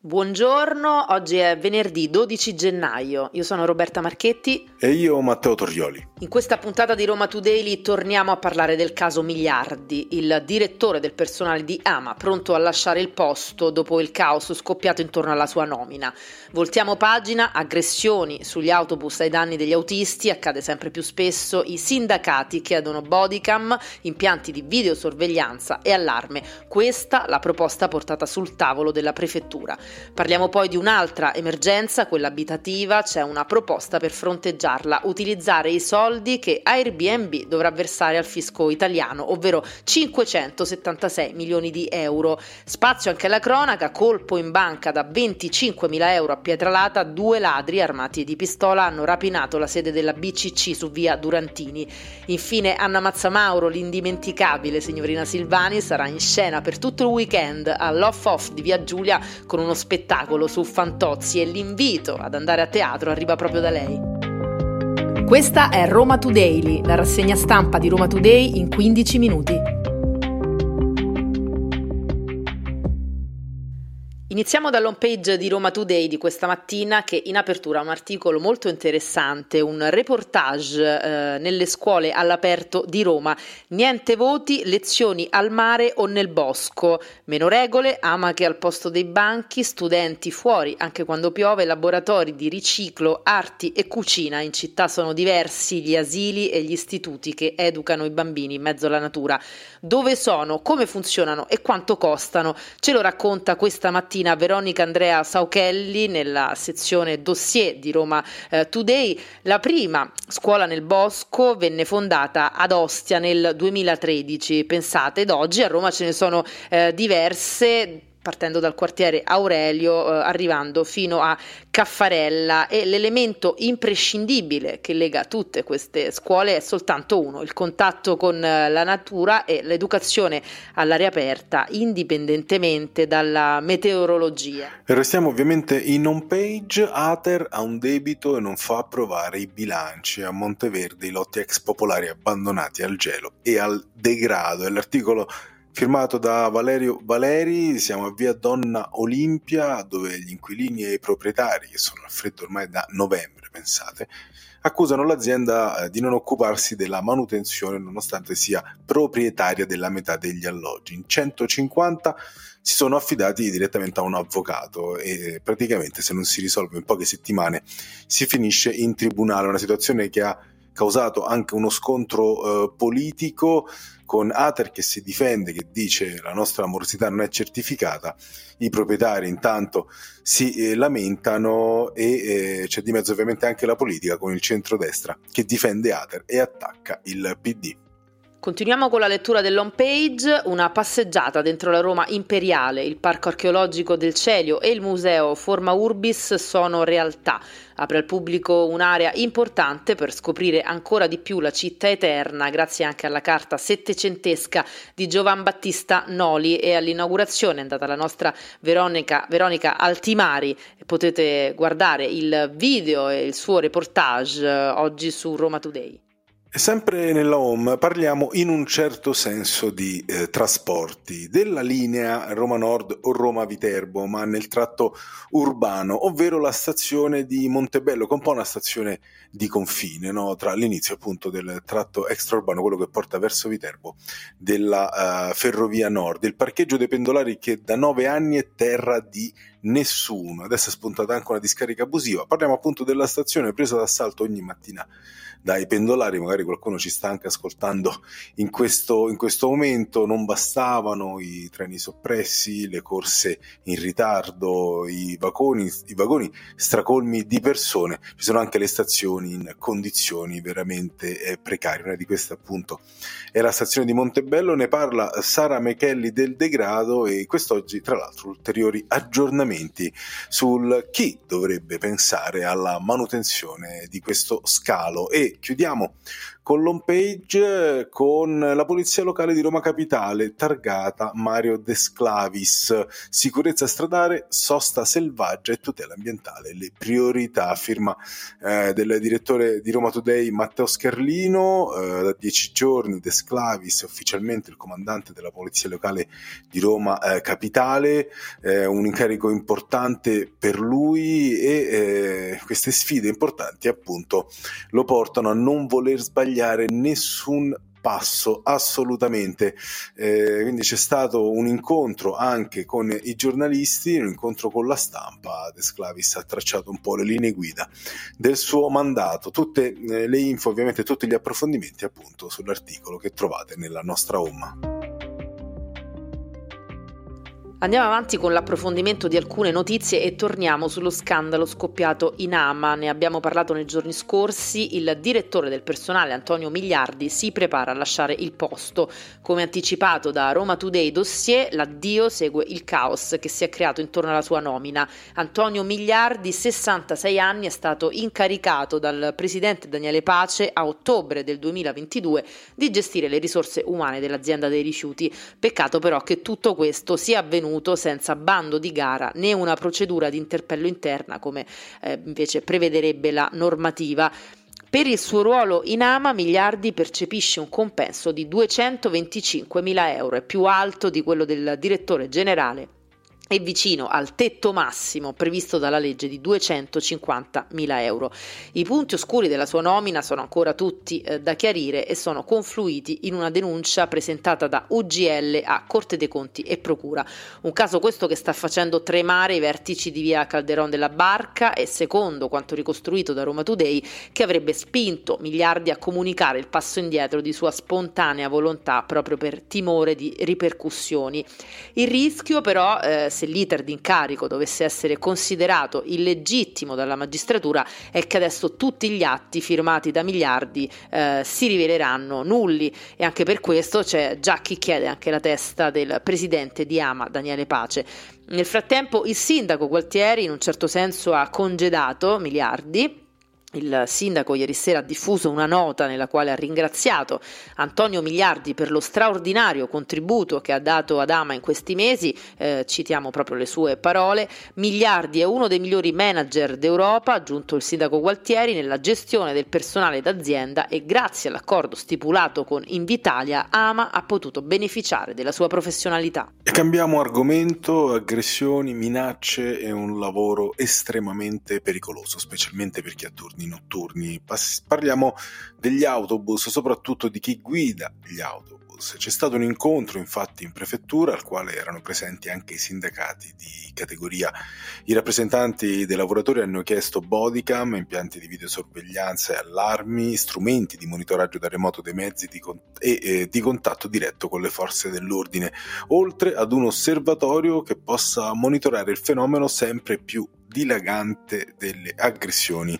Buongiorno, oggi è venerdì 12 gennaio. Io sono Roberta Marchetti. E io Matteo Torrioli. In questa puntata di Roma Today torniamo a parlare del caso Miliardi, il direttore del personale di Ama, pronto a lasciare il posto dopo il caos scoppiato intorno alla sua nomina. Voltiamo pagina, aggressioni sugli autobus ai danni degli autisti, accade sempre più spesso, i sindacati chiedono bodycam, impianti di videosorveglianza e allarme. Questa la proposta portata sul tavolo della prefettura. Parliamo poi di un'altra emergenza, quella abitativa, c'è una proposta per fronteggiarla, utilizzare i soldi che Airbnb dovrà versare al fisco italiano, ovvero 576 milioni di euro. Spazio anche alla cronaca, colpo in banca da 25 mila euro a Pietralata, due ladri armati di pistola hanno rapinato la sede della BCC su via Durantini. Infine Anna Mazzamauro, l'indimenticabile signorina Silvani, sarà in scena per tutto il weekend all'off off di via Giulia con uno spettacolo su Fantozzi e l'invito ad andare a teatro arriva proprio da lei. Questa è Roma Today, la rassegna stampa di Roma Today in 15 minuti. Iniziamo dall'home page di Roma Today di questa mattina che in apertura ha un articolo molto interessante, un reportage eh, nelle scuole all'aperto di Roma. Niente voti, lezioni al mare o nel bosco, meno regole, ama che al posto dei banchi, studenti fuori anche quando piove, laboratori di riciclo, arti e cucina. In città sono diversi gli asili e gli istituti che educano i bambini in mezzo alla natura. Dove sono, come funzionano e quanto costano? Ce lo racconta questa mattina mattina Veronica Andrea Sauchelli nella sezione dossier di Roma eh, Today. La prima scuola nel bosco venne fondata ad Ostia nel 2013, pensate, ed oggi a Roma ce ne sono eh, diverse partendo dal quartiere Aurelio, eh, arrivando fino a Caffarella e l'elemento imprescindibile che lega tutte queste scuole è soltanto uno, il contatto con eh, la natura e l'educazione all'aria aperta indipendentemente dalla meteorologia. Restiamo ovviamente in home page, Ater ha un debito e non fa approvare i bilanci a Monteverde, i lotti ex popolari abbandonati al gelo e al degrado. È l'articolo firmato da Valerio Valeri, siamo a via Donna Olimpia, dove gli inquilini e i proprietari, che sono al freddo ormai da novembre, pensate, accusano l'azienda eh, di non occuparsi della manutenzione nonostante sia proprietaria della metà degli alloggi. In 150 si sono affidati direttamente a un avvocato e praticamente se non si risolve in poche settimane si finisce in tribunale, una situazione che ha causato anche uno scontro eh, politico con Ater che si difende, che dice la nostra morosità non è certificata, i proprietari intanto si eh, lamentano e eh, c'è di mezzo ovviamente anche la politica con il centrodestra che difende Ater e attacca il PD. Continuiamo con la lettura dell'home page, una passeggiata dentro la Roma imperiale, il parco archeologico del Celio e il museo Forma Urbis sono realtà. Apre al pubblico un'area importante per scoprire ancora di più la città eterna, grazie anche alla carta settecentesca di Giovan Battista Noli e all'inaugurazione è andata la nostra Veronica, Veronica Altimari. Potete guardare il video e il suo reportage eh, oggi su Roma Today. Sempre nella home parliamo in un certo senso di eh, trasporti, della linea Roma Nord o Roma Viterbo, ma nel tratto urbano, ovvero la stazione di Montebello, che è un po' una stazione di confine no? tra l'inizio appunto del tratto extraurbano, quello che porta verso Viterbo, della uh, Ferrovia Nord, il parcheggio dei pendolari che da nove anni è terra di nessuno, adesso è spuntata anche una discarica abusiva, parliamo appunto della stazione presa d'assalto ogni mattina dai pendolari, magari qualcuno ci sta anche ascoltando in questo, in questo momento, non bastavano i treni soppressi, le corse in ritardo, i vagoni, i vagoni stracolmi di persone, ci sono anche le stazioni in condizioni veramente eh, precarie, una di queste appunto è la stazione di Montebello, ne parla Sara Mechelli del degrado e quest'oggi tra l'altro ulteriori aggiornamenti sul chi dovrebbe pensare alla manutenzione di questo scalo. E chiudiamo con l'home page con la polizia locale di Roma Capitale, targata Mario De Sclavis, sicurezza stradale, sosta selvaggia e tutela ambientale, le priorità, firma eh, del direttore di Roma Today Matteo Scherlino, eh, da dieci giorni De Sclavis è ufficialmente il comandante della polizia locale di Roma eh, Capitale, un incarico importante per lui e eh, queste sfide importanti appunto lo portano a non voler sbagliare nessun passo assolutamente. Eh, quindi c'è stato un incontro anche con i giornalisti un incontro con la stampa De Sclavis ha tracciato un po' le linee guida del suo mandato. Tutte eh, le info ovviamente tutti gli approfondimenti appunto sull'articolo che trovate nella nostra home Andiamo avanti con l'approfondimento di alcune notizie e torniamo sullo scandalo scoppiato in Ama. Ne abbiamo parlato nei giorni scorsi. Il direttore del personale Antonio Migliardi si prepara a lasciare il posto. Come anticipato da Roma Today Dossier, l'addio segue il caos che si è creato intorno alla sua nomina. Antonio Migliardi, 66 anni, è stato incaricato dal presidente Daniele Pace a ottobre del 2022 di gestire le risorse umane dell'azienda dei rifiuti. Peccato però che tutto questo sia avvenuto avvenuto senza bando di gara né una procedura di interpello interna come eh, invece prevederebbe la normativa. Per il suo ruolo in AMA Miliardi percepisce un compenso di 225 mila euro, è più alto di quello del direttore generale è vicino al tetto massimo previsto dalla legge di 250 mila euro. I punti oscuri della sua nomina sono ancora tutti eh, da chiarire e sono confluiti in una denuncia presentata da UGL a Corte dei Conti e Procura. Un caso questo che sta facendo tremare i vertici di via Calderon della Barca e secondo quanto ricostruito da Roma Today che avrebbe spinto miliardi a comunicare il passo indietro di sua spontanea volontà proprio per timore di ripercussioni. Il rischio però eh, se l'iter di incarico dovesse essere considerato illegittimo dalla magistratura è che adesso tutti gli atti firmati da miliardi eh, si riveleranno nulli e anche per questo c'è già chi chiede anche la testa del presidente di Ama, Daniele Pace. Nel frattempo il sindaco Gualtieri in un certo senso ha congedato miliardi il sindaco ieri sera ha diffuso una nota nella quale ha ringraziato Antonio Miliardi per lo straordinario contributo che ha dato ad Ama in questi mesi, eh, citiamo proprio le sue parole, Miliardi è uno dei migliori manager d'Europa, aggiunto il sindaco Gualtieri, nella gestione del personale d'azienda e grazie all'accordo stipulato con Invitalia Ama ha potuto beneficiare della sua professionalità. Cambiamo argomento, aggressioni, minacce e un lavoro estremamente pericoloso, specialmente per chi ha turni notturni. Parliamo degli autobus, soprattutto di chi guida gli autobus. C'è stato un incontro infatti in prefettura al quale erano presenti anche i sindacati di categoria. I rappresentanti dei lavoratori hanno chiesto bodycam, impianti di videosorveglianza e allarmi, strumenti di monitoraggio da remoto dei mezzi di con- e eh, di contatto diretto con le forze dell'ordine, oltre ad un osservatorio che possa monitorare il fenomeno sempre più dilagante delle aggressioni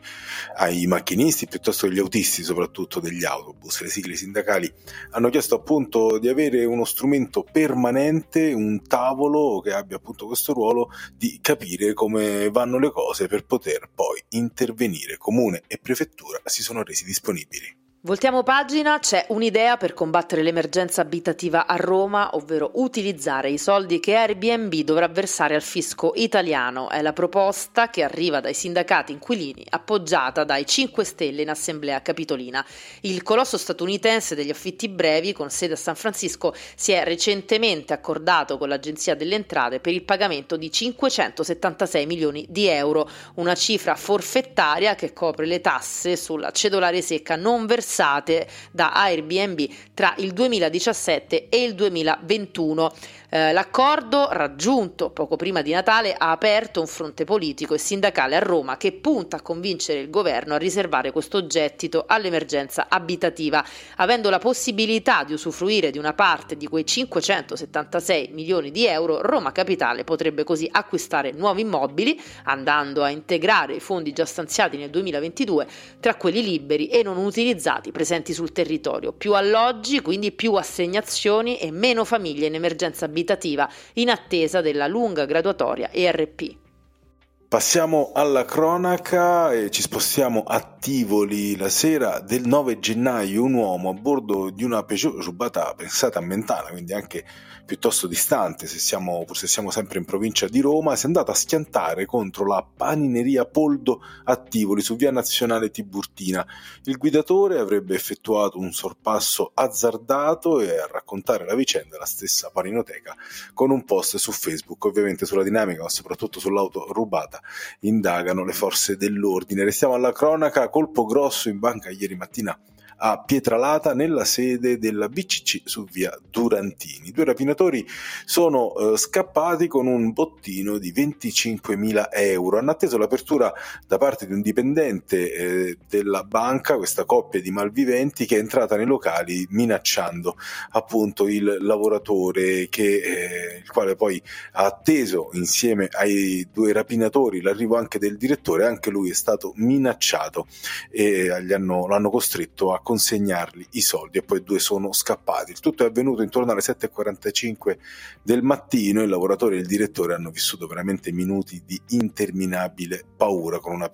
ai macchinisti piuttosto che agli autisti, soprattutto degli autobus. Le sigle sindacali hanno chiesto appunto di avere uno strumento permanente, un tavolo che abbia appunto questo ruolo di capire come vanno le cose per poter poi intervenire. Comune e prefettura si sono resi disponibili. Voltiamo pagina, c'è un'idea per combattere l'emergenza abitativa a Roma, ovvero utilizzare i soldi che Airbnb dovrà versare al fisco italiano. È la proposta che arriva dai sindacati inquilini, appoggiata dai 5 Stelle in assemblea capitolina. Il colosso statunitense degli affitti brevi, con sede a San Francisco, si è recentemente accordato con l'Agenzia delle Entrate per il pagamento di 576 milioni di euro, una cifra forfettaria che copre le tasse sulla cedolare secca non versata versate da Airbnb tra il 2017 e il 2021. Eh, l'accordo raggiunto poco prima di Natale ha aperto un fronte politico e sindacale a Roma che punta a convincere il governo a riservare questo gettito all'emergenza abitativa, avendo la possibilità di usufruire di una parte di quei 576 milioni di euro, Roma Capitale potrebbe così acquistare nuovi immobili, andando a integrare i fondi già stanziati nel 2022 tra quelli liberi e non utilizzati presenti sul territorio. Più alloggi, quindi più assegnazioni e meno famiglie in emergenza abitativa in attesa della lunga graduatoria ERP. Passiamo alla cronaca e ci spostiamo a Tivoli. La sera del 9 gennaio un uomo a bordo di una Peugeot rubata pensata a Mentana, quindi anche piuttosto distante, se siamo, se siamo sempre in provincia di Roma, si è andato a schiantare contro la panineria Poldo a Tivoli su via nazionale Tiburtina. Il guidatore avrebbe effettuato un sorpasso azzardato e a raccontare la vicenda la stessa paninoteca con un post su Facebook, ovviamente sulla dinamica ma soprattutto sull'auto rubata indagano le forze dell'ordine. Restiamo alla cronaca, colpo grosso in banca ieri mattina a Pietralata nella sede della BCC su via Durantini. I due rapinatori sono eh, scappati con un bottino di 25.000 euro. Hanno atteso l'apertura da parte di un dipendente eh, della banca, questa coppia di malviventi che è entrata nei locali minacciando appunto il lavoratore che, eh, il quale poi ha atteso insieme ai due rapinatori l'arrivo anche del direttore, anche lui è stato minacciato e hanno, l'hanno costretto a consegnargli i soldi e poi due sono scappati. Il tutto è avvenuto intorno alle 7.45 del mattino, il lavoratore e il direttore hanno vissuto veramente minuti di interminabile paura con una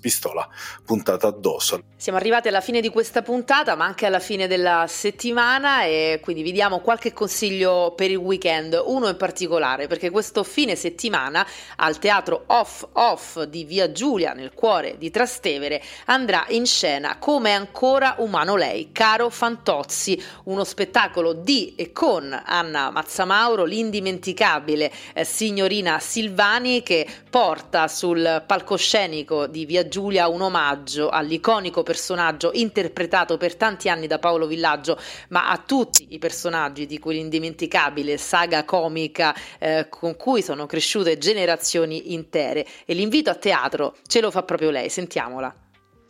pistola puntata addosso. Siamo arrivati alla fine di questa puntata, ma anche alla fine della settimana e quindi vi diamo qualche consiglio per il weekend, uno in particolare, perché questo fine settimana al teatro Off Off di Via Giulia, nel cuore di Trastevere, andrà in scena come ancora un umano lei, Caro Fantozzi, uno spettacolo di e con Anna Mazzamauro, l'indimenticabile eh, signorina Silvani che porta sul palcoscenico di Via Giulia un omaggio all'iconico personaggio interpretato per tanti anni da Paolo Villaggio, ma a tutti i personaggi di quell'indimenticabile saga comica eh, con cui sono cresciute generazioni intere. E l'invito a teatro ce lo fa proprio lei, sentiamola.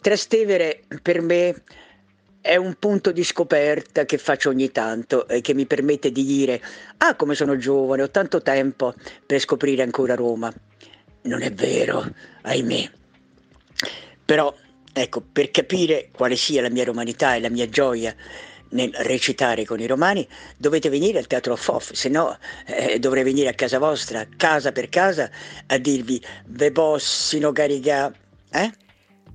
Trastevere per me è un punto di scoperta che faccio ogni tanto e che mi permette di dire ah come sono giovane, ho tanto tempo per scoprire ancora Roma. Non è vero, ahimè. Però, ecco, per capire quale sia la mia romanità e la mia gioia nel recitare con i romani, dovete venire al Teatro Foff, se no eh, dovrei venire a casa vostra, casa per casa, a dirvi ve possino caricare, eh?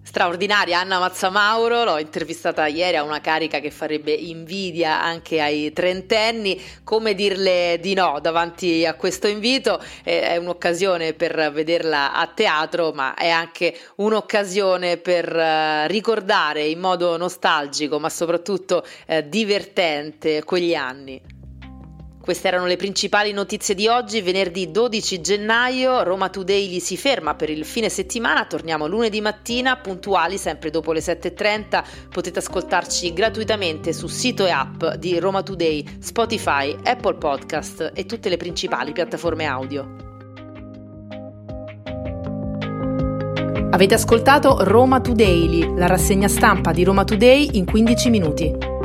Straordinaria Anna Mazzamauro, l'ho intervistata ieri a una carica che farebbe invidia anche ai trentenni, come dirle di no davanti a questo invito, è un'occasione per vederla a teatro ma è anche un'occasione per eh, ricordare in modo nostalgico ma soprattutto eh, divertente quegli anni. Queste erano le principali notizie di oggi, venerdì 12 gennaio. Roma Today si ferma per il fine settimana. Torniamo lunedì mattina, puntuali, sempre dopo le 7.30. Potete ascoltarci gratuitamente su sito e app di Roma Today, Spotify, Apple Podcast e tutte le principali piattaforme audio. Avete ascoltato Roma Today, la rassegna stampa di Roma Today in 15 minuti.